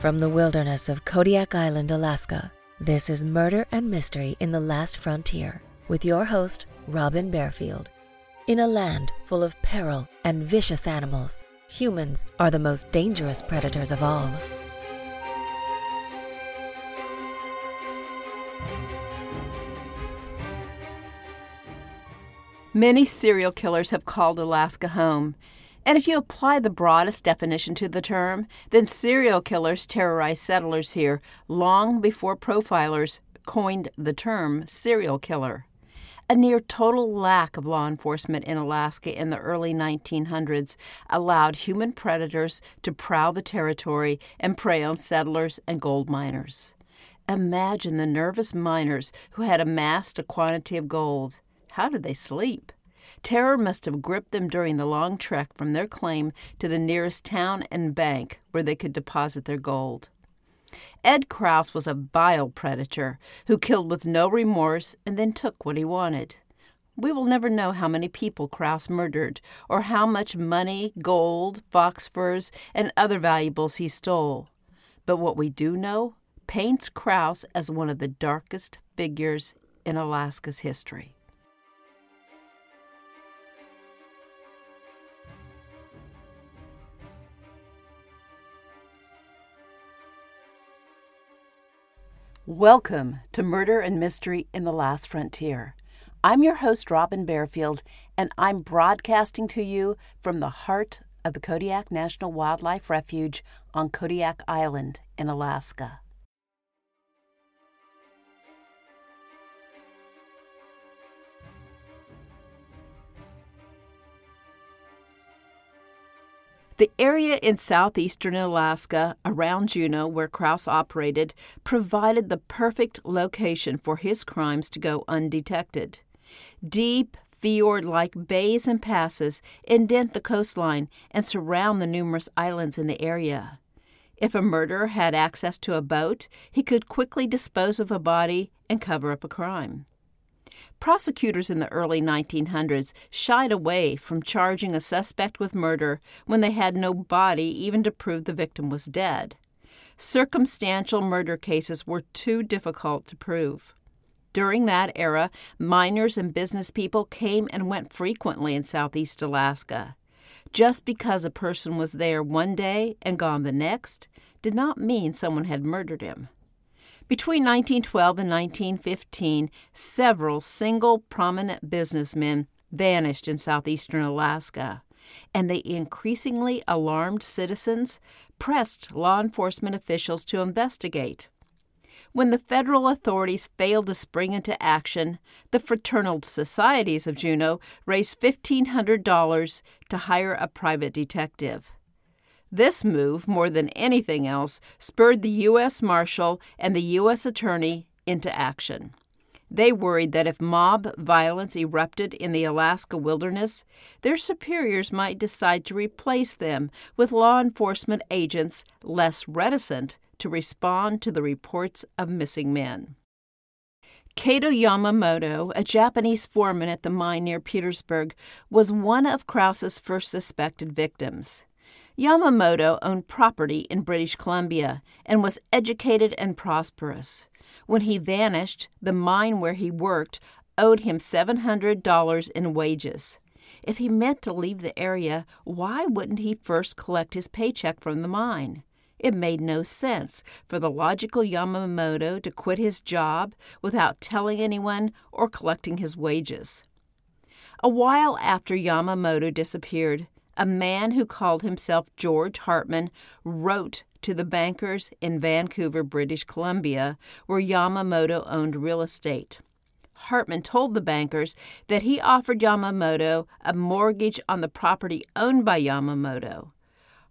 From the wilderness of Kodiak Island, Alaska, this is Murder and Mystery in the Last Frontier with your host, Robin Barefield. In a land full of peril and vicious animals, humans are the most dangerous predators of all. Many serial killers have called Alaska home. And if you apply the broadest definition to the term, then serial killers terrorized settlers here long before profilers coined the term serial killer. A near total lack of law enforcement in Alaska in the early 1900s allowed human predators to prowl the territory and prey on settlers and gold miners. Imagine the nervous miners who had amassed a quantity of gold. How did they sleep? Terror must have gripped them during the long trek from their claim to the nearest town and bank where they could deposit their gold. Ed Kraus was a vile predator who killed with no remorse and then took what he wanted. We will never know how many people Kraus murdered or how much money, gold, fox furs, and other valuables he stole. But what we do know paints Kraus as one of the darkest figures in Alaska's history. Welcome to Murder and Mystery in the Last Frontier. I'm your host, Robin Barefield, and I'm broadcasting to you from the heart of the Kodiak National Wildlife Refuge on Kodiak Island in Alaska. The area in southeastern Alaska around Juneau where Kraus operated provided the perfect location for his crimes to go undetected. Deep, fjord like bays and passes indent the coastline and surround the numerous islands in the area. If a murderer had access to a boat, he could quickly dispose of a body and cover up a crime. Prosecutors in the early 1900s shied away from charging a suspect with murder when they had no body even to prove the victim was dead. Circumstantial murder cases were too difficult to prove. During that era, miners and business people came and went frequently in southeast Alaska. Just because a person was there one day and gone the next did not mean someone had murdered him. Between 1912 and 1915, several single prominent businessmen vanished in southeastern Alaska, and the increasingly alarmed citizens pressed law enforcement officials to investigate. When the federal authorities failed to spring into action, the fraternal societies of Juneau raised $1,500 to hire a private detective. This move, more than anything else, spurred the U.S. Marshal and the U.S. Attorney into action. They worried that if mob violence erupted in the Alaska wilderness, their superiors might decide to replace them with law enforcement agents less reticent to respond to the reports of missing men. Kato Yamamoto, a Japanese foreman at the mine near Petersburg, was one of Kraus's first suspected victims. Yamamoto owned property in British Columbia and was educated and prosperous. When he vanished, the mine where he worked owed him $700 in wages. If he meant to leave the area, why wouldn't he first collect his paycheck from the mine? It made no sense for the logical Yamamoto to quit his job without telling anyone or collecting his wages. A while after Yamamoto disappeared, a man who called himself George Hartman wrote to the bankers in Vancouver, British Columbia, where Yamamoto owned real estate. Hartman told the bankers that he offered Yamamoto a mortgage on the property owned by Yamamoto.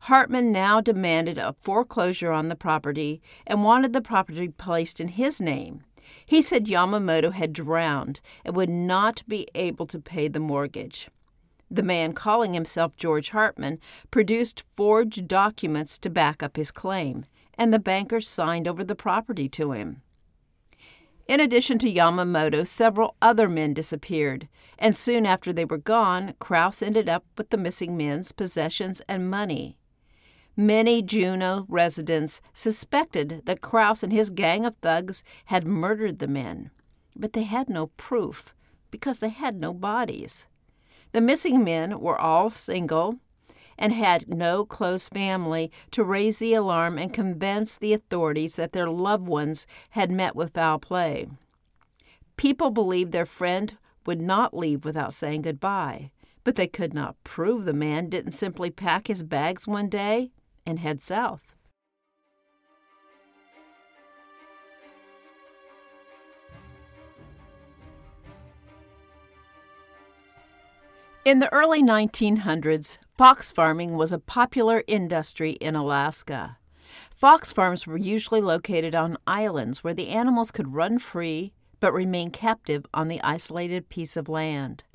Hartman now demanded a foreclosure on the property and wanted the property placed in his name. He said Yamamoto had drowned and would not be able to pay the mortgage. The man calling himself George Hartman produced forged documents to back up his claim, and the banker signed over the property to him. In addition to Yamamoto, several other men disappeared, and soon after they were gone, Kraus ended up with the missing men's possessions and money. Many Juneau residents suspected that Kraus and his gang of thugs had murdered the men, but they had no proof because they had no bodies. The missing men were all single and had no close family to raise the alarm and convince the authorities that their loved ones had met with foul play. People believed their friend would not leave without saying goodbye, but they could not prove the man didn't simply pack his bags one day and head south. In the early 1900s, fox farming was a popular industry in Alaska. Fox farms were usually located on islands where the animals could run free but remain captive on the isolated piece of land.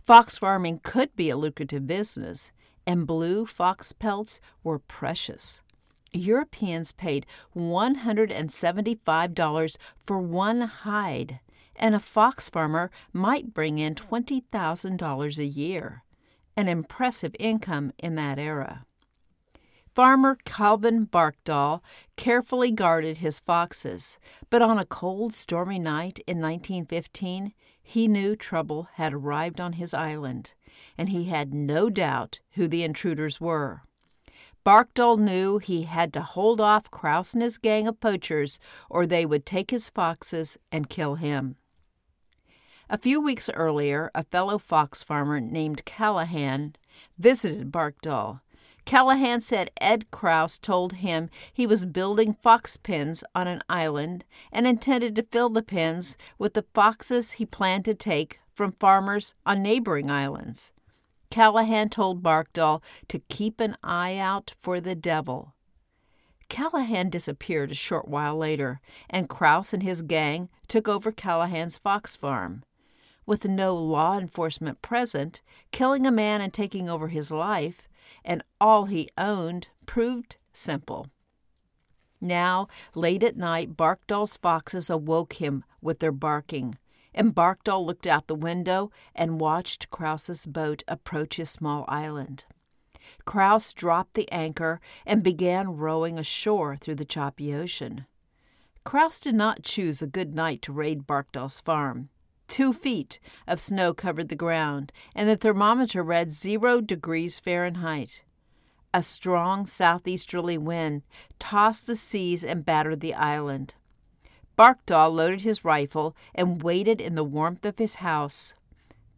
Fox farming could be a lucrative business, and blue fox pelts were precious. Europeans paid $175 for one hide, and a fox farmer might bring in $20,000 a year, an impressive income in that era. Farmer Calvin Barkdahl carefully guarded his foxes, but on a cold, stormy night in 1915, he knew trouble had arrived on his island, and he had no doubt who the intruders were. Barkdahl knew he had to hold off Kraus and his gang of poachers, or they would take his foxes and kill him. A few weeks earlier, a fellow fox farmer named Callahan visited Barkdahl. Callahan said Ed Kraus told him he was building fox pens on an island and intended to fill the pens with the foxes he planned to take from farmers on neighboring islands. Callahan told Barkdahl to keep an eye out for the devil. Callahan disappeared a short while later, and Kraus and his gang took over Callahan's fox farm with no law enforcement present, killing a man and taking over his life and all he owned proved simple. Now, late at night, Barkdahl's foxes awoke him with their barking, and Barkdahl looked out the window and watched Kraus's boat approach his small island. Kraus dropped the anchor and began rowing ashore through the choppy ocean. Kraus did not choose a good night to raid Barkdahl's farm. Two feet of snow covered the ground, and the thermometer read zero degrees Fahrenheit. A strong southeasterly wind tossed the seas and battered the island. Barkdahl loaded his rifle and waited in the warmth of his house.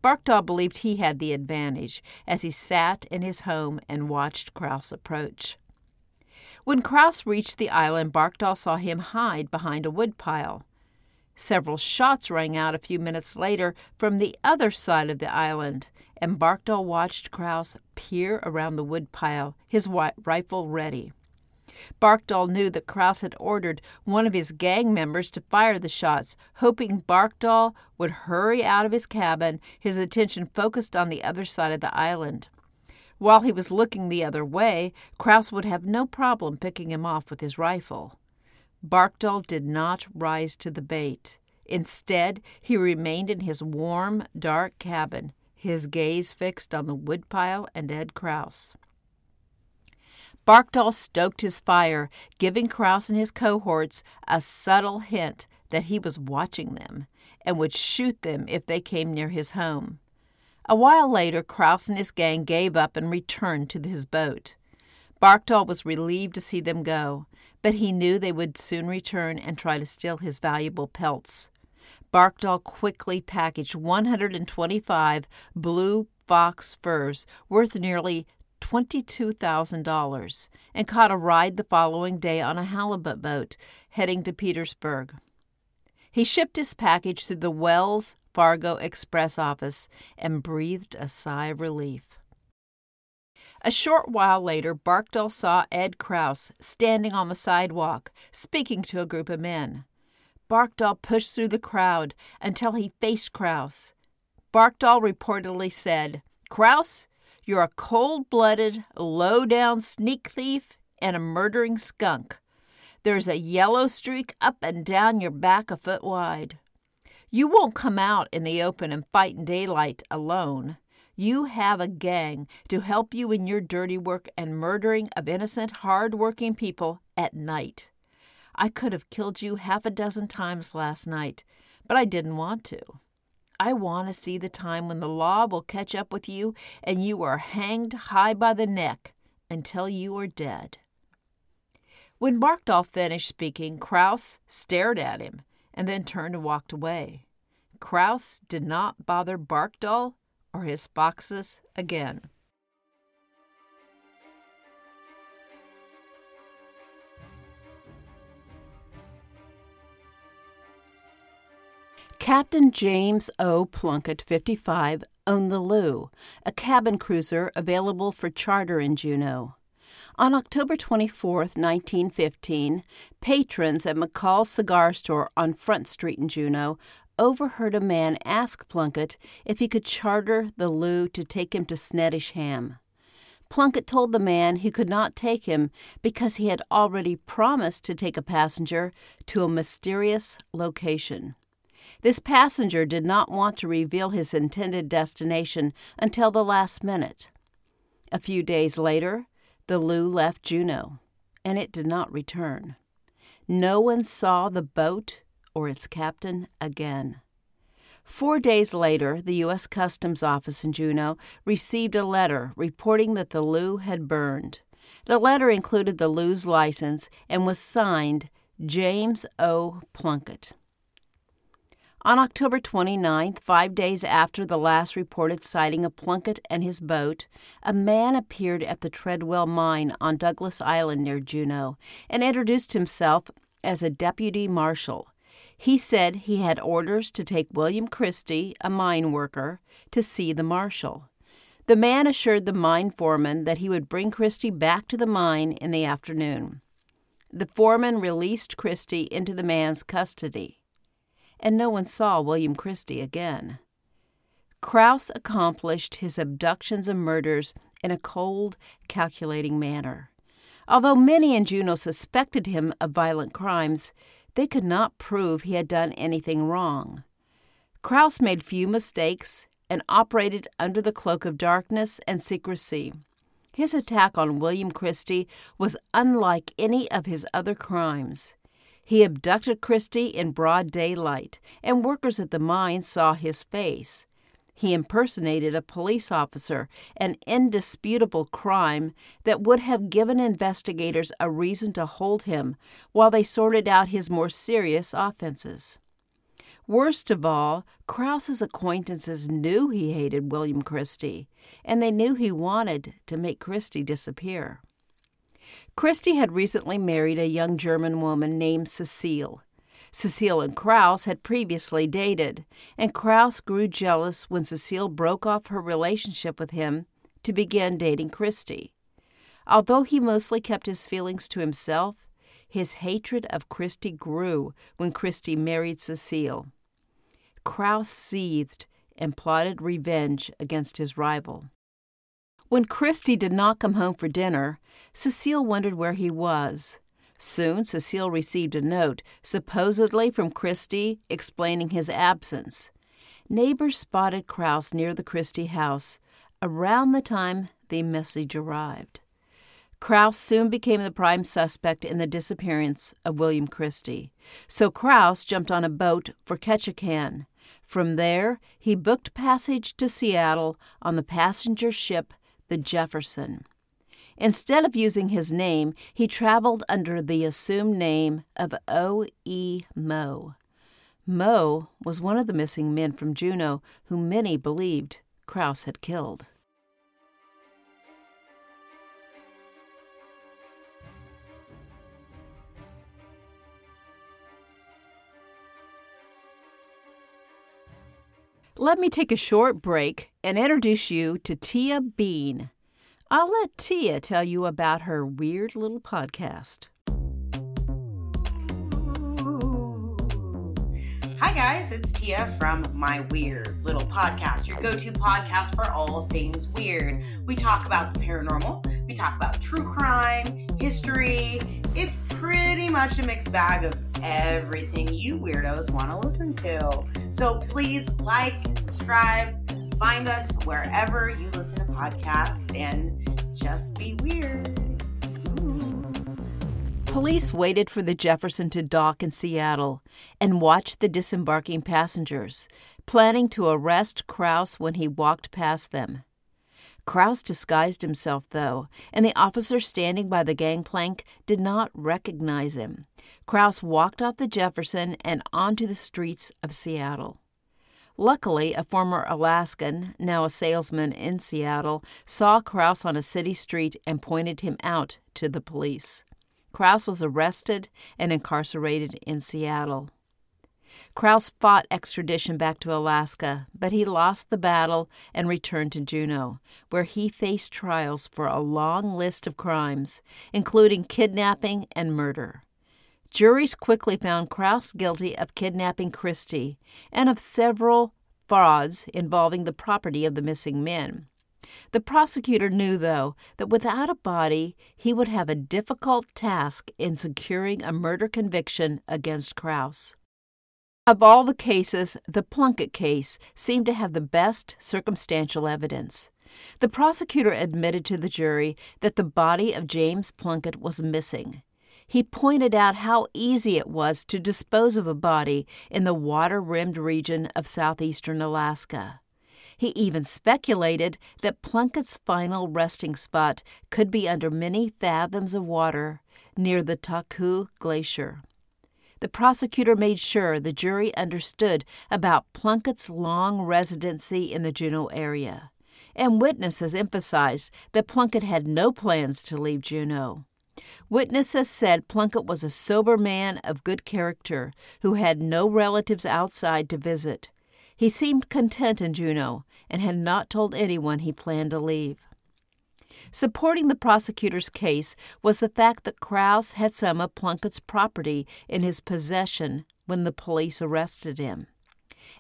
Barkdahl believed he had the advantage as he sat in his home and watched Kraus approach. When Kraus reached the island, Barkdahl saw him hide behind a woodpile. Several shots rang out a few minutes later from the other side of the island, and Barkdahl watched Kraus peer around the woodpile, his rifle ready. Barkdahl knew that Kraus had ordered one of his gang members to fire the shots, hoping Barkdahl would hurry out of his cabin, his attention focused on the other side of the island. While he was looking the other way, Kraus would have no problem picking him off with his rifle. Barkdahl did not rise to the bait. Instead, he remained in his warm, dark cabin, his gaze fixed on the woodpile and Ed Krause. Barkdahl stoked his fire, giving Krause and his cohorts a subtle hint that he was watching them and would shoot them if they came near his home. A while later, Krause and his gang gave up and returned to his boat. Barkdahl was relieved to see them go, but he knew they would soon return and try to steal his valuable pelts. Barkdahl quickly packaged 125 blue fox furs worth nearly $22,000 and caught a ride the following day on a halibut boat heading to Petersburg. He shipped his package through the Wells Fargo Express office and breathed a sigh of relief. A short while later, Barkdahl saw Ed Kraus standing on the sidewalk, speaking to a group of men. Barkdahl pushed through the crowd until he faced Kraus. Barkdahl reportedly said, Kraus, you're a cold blooded, low down sneak thief and a murdering skunk. There's a yellow streak up and down your back a foot wide. You won't come out in the open and fight in daylight alone. You have a gang to help you in your dirty work and murdering of innocent, hard-working people at night. I could have killed you half a dozen times last night, but I didn't want to. I want to see the time when the law will catch up with you and you are hanged high by the neck until you are dead. When Barkdahl finished speaking, Kraus stared at him and then turned and walked away. Kraus did not bother Barkdahl or his boxes again. Captain James O. Plunkett, 55, owned the Lou, a cabin cruiser available for charter in Juneau. On October 24, 1915, patrons at McCall's cigar store on Front Street in Juneau overheard a man ask Plunkett if he could charter the Lou to take him to Snettisham. Plunkett told the man he could not take him because he had already promised to take a passenger to a mysterious location. This passenger did not want to reveal his intended destination until the last minute. A few days later, the Lou left Juneau, and it did not return. No one saw the boat or its captain again. Four days later, the U.S. Customs Office in Juneau received a letter reporting that the Lou had burned. The letter included the Lou's license and was signed James O. Plunkett. On October 29th, five days after the last reported sighting of Plunkett and his boat, a man appeared at the Treadwell mine on Douglas Island near Juneau and introduced himself as a deputy marshal. He said he had orders to take William Christie, a mine worker, to see the marshal. The man assured the mine foreman that he would bring Christie back to the mine in the afternoon. The foreman released Christie into the man's custody and no one saw William Christie again. Kraus accomplished his abductions and murders in a cold, calculating manner. Although many in Juneau suspected him of violent crimes, they could not prove he had done anything wrong. Kraus made few mistakes and operated under the cloak of darkness and secrecy. His attack on William Christie was unlike any of his other crimes. He abducted Christie in broad daylight, and workers at the mine saw his face. He impersonated a police officer, an indisputable crime that would have given investigators a reason to hold him while they sorted out his more serious offenses. Worst of all, Kraus's acquaintances knew he hated William Christie, and they knew he wanted to make Christie disappear. Christie had recently married a young German woman named Cecile. Cecile and Kraus had previously dated, and Kraus grew jealous when Cecile broke off her relationship with him to begin dating Christie. Although he mostly kept his feelings to himself, his hatred of Christie grew when Christie married Cecile. Kraus seethed and plotted revenge against his rival. When Christie did not come home for dinner, Cecile wondered where he was. Soon Cecile received a note, supposedly from Christie, explaining his absence. Neighbors spotted Kraus near the Christie house around the time the message arrived. Kraus soon became the prime suspect in the disappearance of William Christie. So Kraus jumped on a boat for Ketchikan. From there, he booked passage to Seattle on the passenger ship the Jefferson. Instead of using his name, he traveled under the assumed name of O. E. Moe. Moe was one of the missing men from Juneau whom many believed Kraus had killed. Let me take a short break and introduce you to Tia Bean. I'll let Tia tell you about her weird little podcast. Hi, guys, it's Tia from My Weird Little Podcast, your go to podcast for all things weird. We talk about the paranormal, we talk about true crime, history. It's pretty much a mixed bag of everything you weirdos want to listen to. So please like, subscribe, find us wherever you listen to podcasts and just be weird. Police waited for the Jefferson to dock in Seattle and watched the disembarking passengers, planning to arrest Kraus when he walked past them. Kraus disguised himself, though, and the officer standing by the gangplank did not recognize him. Kraus walked off the Jefferson and onto the streets of Seattle. Luckily, a former Alaskan, now a salesman in Seattle, saw Kraus on a city street and pointed him out to the police. Kraus was arrested and incarcerated in Seattle. Kraus fought extradition back to Alaska, but he lost the battle and returned to Juneau, where he faced trials for a long list of crimes, including kidnapping and murder. Juries quickly found Kraus guilty of kidnapping Christie and of several frauds involving the property of the missing men. The prosecutor knew, though, that without a body, he would have a difficult task in securing a murder conviction against Kraus. Of all the cases, the Plunkett case seemed to have the best circumstantial evidence. The prosecutor admitted to the jury that the body of James Plunkett was missing. He pointed out how easy it was to dispose of a body in the water rimmed region of southeastern Alaska. He even speculated that Plunkett's final resting spot could be under many fathoms of water near the Taku Glacier the prosecutor made sure the jury understood about Plunkett's long residency in the Juneau area, and witnesses emphasized that Plunkett had no plans to leave Juneau. Witnesses said Plunkett was a sober man of good character who had no relatives outside to visit. He seemed content in Juneau and had not told anyone he planned to leave. Supporting the prosecutor's case was the fact that Kraus had some of Plunkett's property in his possession when the police arrested him.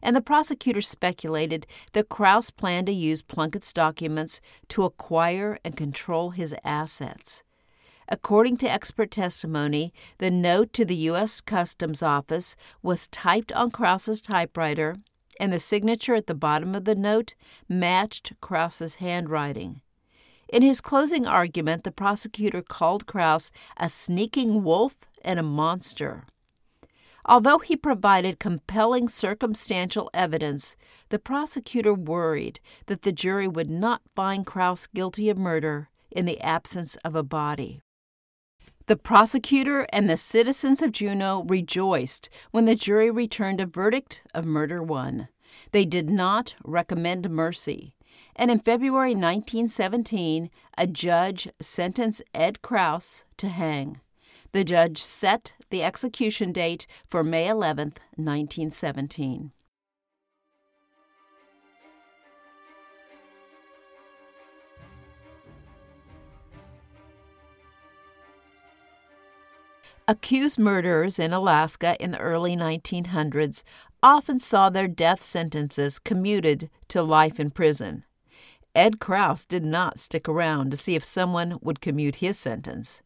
And the prosecutor speculated that Kraus planned to use Plunkett's documents to acquire and control his assets. According to expert testimony, the note to the U.S. Customs Office was typed on Kraus's typewriter, and the signature at the bottom of the note matched Kraus's handwriting. In his closing argument, the prosecutor called Kraus a sneaking wolf and a monster. Although he provided compelling circumstantial evidence, the prosecutor worried that the jury would not find Kraus guilty of murder in the absence of a body. The prosecutor and the citizens of Juneau rejoiced when the jury returned a verdict of murder one. They did not recommend mercy and in February 1917, a judge sentenced Ed Kraus to hang. The judge set the execution date for May 11, 1917. Accused murderers in Alaska in the early 1900s often saw their death sentences commuted to life in prison. Ed Kraus did not stick around to see if someone would commute his sentence.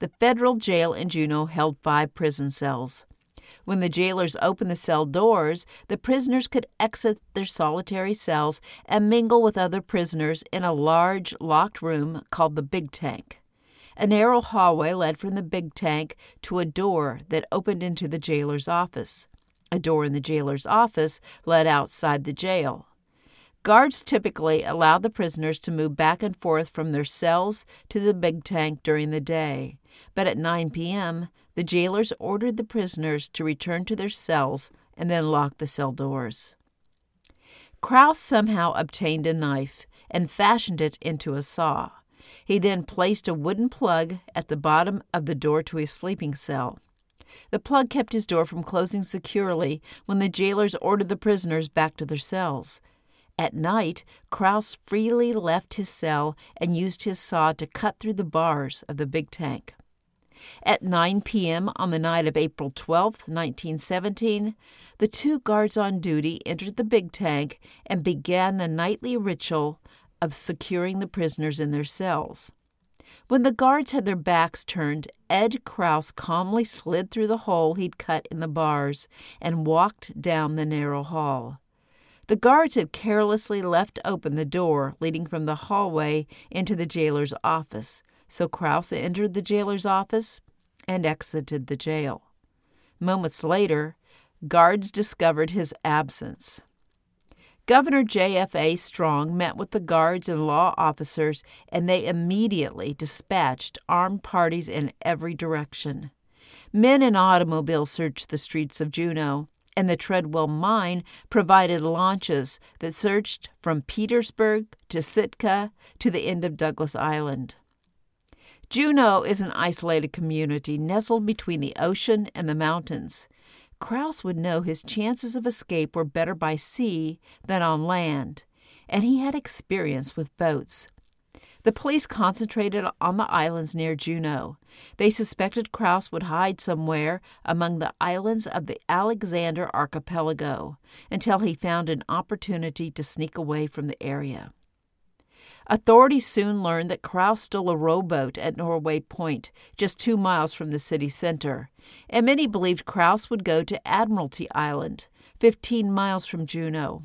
The federal jail in Juneau held five prison cells. When the jailers opened the cell doors, the prisoners could exit their solitary cells and mingle with other prisoners in a large, locked room called the Big Tank. A narrow hallway led from the Big Tank to a door that opened into the jailer's office. A door in the jailer's office led outside the jail. Guards typically allow the prisoners to move back and forth from their cells to the big tank during the day, but at 9 p.m., the jailers ordered the prisoners to return to their cells and then lock the cell doors. Kraus somehow obtained a knife and fashioned it into a saw. He then placed a wooden plug at the bottom of the door to his sleeping cell. The plug kept his door from closing securely when the jailers ordered the prisoners back to their cells. At night, Kraus freely left his cell and used his saw to cut through the bars of the big tank. At 9 p.m. on the night of April 12, 1917, the two guards on duty entered the big tank and began the nightly ritual of securing the prisoners in their cells. When the guards had their backs turned, Ed Kraus calmly slid through the hole he'd cut in the bars and walked down the narrow hall. The guards had carelessly left open the door leading from the hallway into the jailer's office, so Kraus entered the jailer's office and exited the jail. Moments later, guards discovered his absence. Governor J.F.A. Strong met with the guards and law officers, and they immediately dispatched armed parties in every direction. Men in automobiles searched the streets of Juneau, and the Treadwell mine provided launches that searched from Petersburg to Sitka to the end of Douglas Island. Juneau is an isolated community nestled between the ocean and the mountains. Kraus would know his chances of escape were better by sea than on land, and he had experience with boats. The police concentrated on the islands near Juneau. They suspected Kraus would hide somewhere among the islands of the Alexander archipelago until he found an opportunity to sneak away from the area. Authorities soon learned that Kraus stole a rowboat at Norway Point, just two miles from the city center, and many believed Kraus would go to Admiralty Island, 15 miles from Juneau.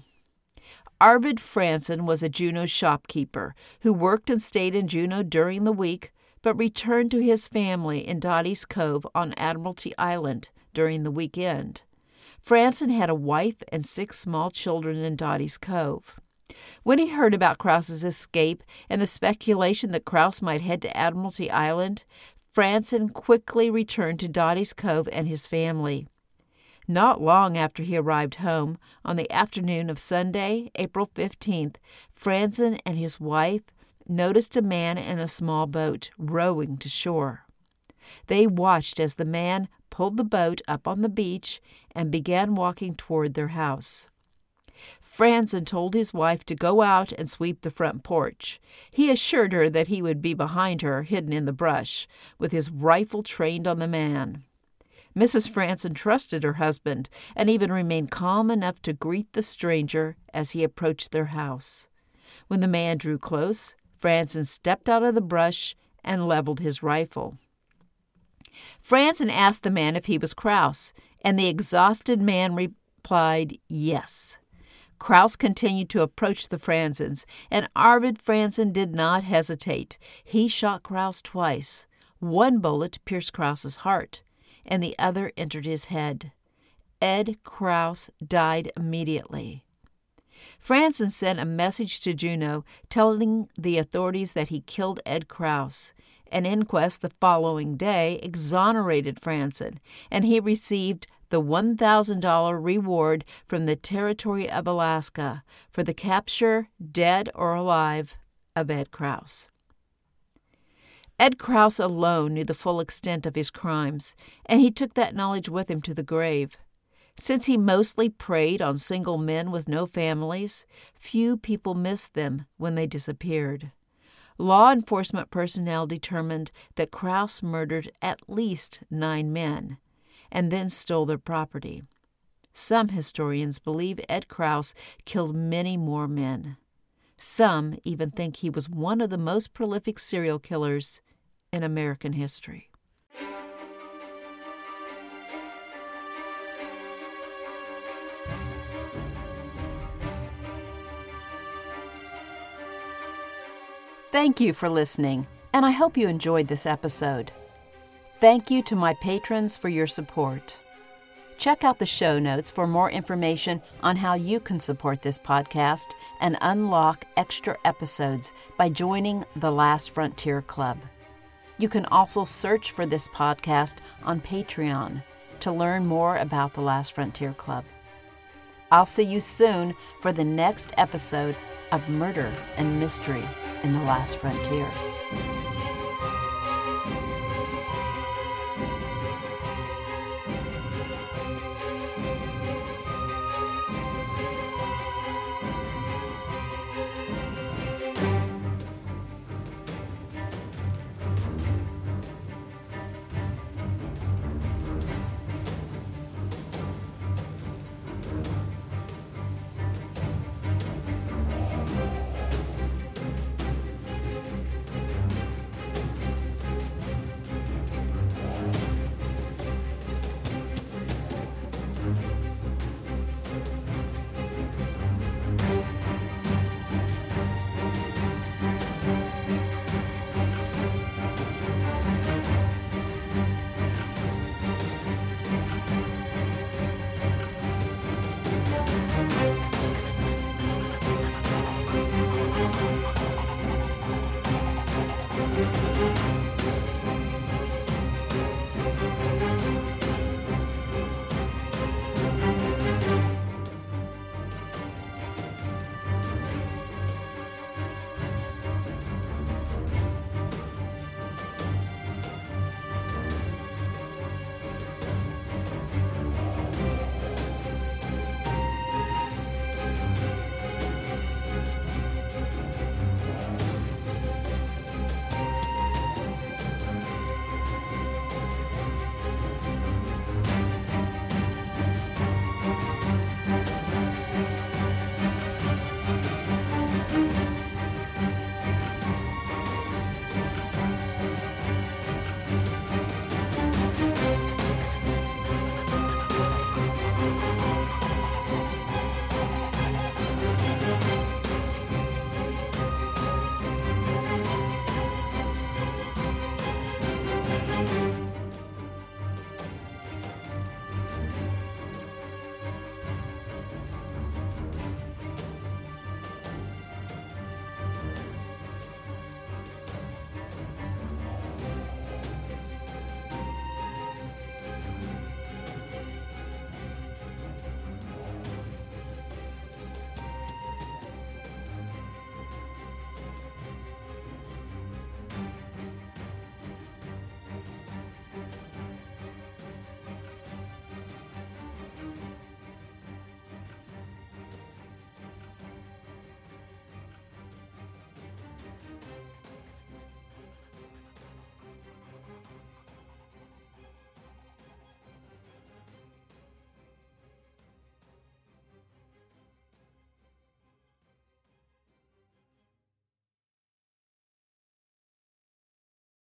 Arvid Franson was a Juneau shopkeeper who worked and stayed in Juneau during the week, but returned to his family in Dottie's Cove on Admiralty Island during the weekend. Franson had a wife and six small children in Dottie's Cove. When he heard about Kraus's escape and the speculation that Kraus might head to Admiralty Island, Franson quickly returned to Dottie's Cove and his family. Not long after he arrived home, on the afternoon of Sunday, April 15th, Franson and his wife noticed a man in a small boat rowing to shore. They watched as the man pulled the boat up on the beach and began walking toward their house. Franson told his wife to go out and sweep the front porch. He assured her that he would be behind her, hidden in the brush, with his rifle trained on the man. Mrs. Franson trusted her husband and even remained calm enough to greet the stranger as he approached their house. When the man drew close, Franson stepped out of the brush and leveled his rifle. Franson asked the man if he was Kraus, and the exhausted man replied yes. Kraus continued to approach the Franzens, and Arvid Franson did not hesitate. He shot Kraus twice. One bullet pierced Kraus's heart, and the other entered his head. Ed Kraus died immediately. Franson sent a message to Juneau telling the authorities that he killed Ed Kraus. An inquest the following day exonerated Franson, and he received the $1,000 reward from the Territory of Alaska for the capture, dead or alive, of Ed Kraus. Ed Kraus alone knew the full extent of his crimes, and he took that knowledge with him to the grave. Since he mostly preyed on single men with no families, few people missed them when they disappeared. Law enforcement personnel determined that Kraus murdered at least nine men, and then stole their property. Some historians believe Ed Kraus killed many more men. Some even think he was one of the most prolific serial killers in American history. Thank you for listening, and I hope you enjoyed this episode. Thank you to my patrons for your support. Check out the show notes for more information on how you can support this podcast and unlock extra episodes by joining the Last Frontier Club. You can also search for this podcast on Patreon to learn more about the Last Frontier Club. I'll see you soon for the next episode of Murder and Mystery in the Last Frontier.